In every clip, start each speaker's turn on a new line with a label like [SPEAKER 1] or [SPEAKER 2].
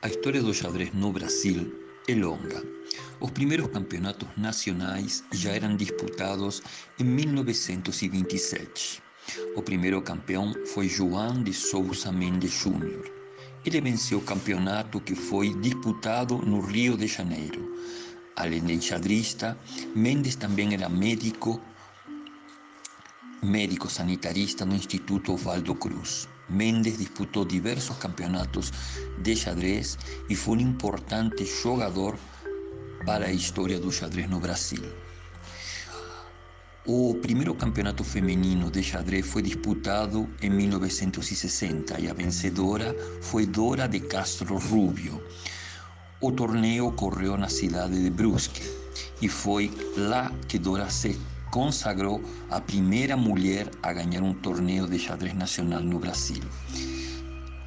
[SPEAKER 1] A história do xadrez no Brasil é longa. Os primeiros campeonatos nacionais já eram disputados em 1927. O primeiro campeão foi João de Souza Mendes Júnior. Ele venceu o campeonato que foi disputado no Rio de Janeiro. Além de enxadrista, Mendes também era médico, médico sanitarista no Instituto Oswaldo Cruz. Mendes disputou diversos campeonatos de xadrez e foi um importante jogador para a história do xadrez no Brasil. O primeiro campeonato feminino de xadrez foi disputado em 1960 e a vencedora foi Dora de Castro Rubio. O torneio ocorreu na cidade de Brusque e foi lá que Dora se consagrou a primeira mulher a ganhar um torneio de xadrez nacional no Brasil.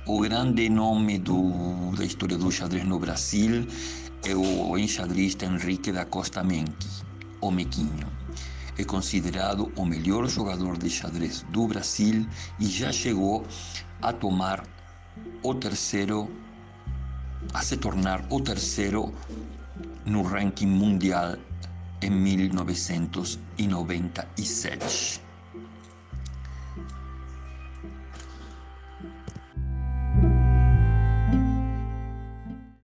[SPEAKER 1] O grande nome do, da história do xadrez no Brasil é o enxadrista Henrique da Costa Menck, o Mequinho. É considerado o melhor jogador de xadrez do Brasil e já chegou a tomar o terceiro, a se tornar o terceiro no ranking mundial em 1997.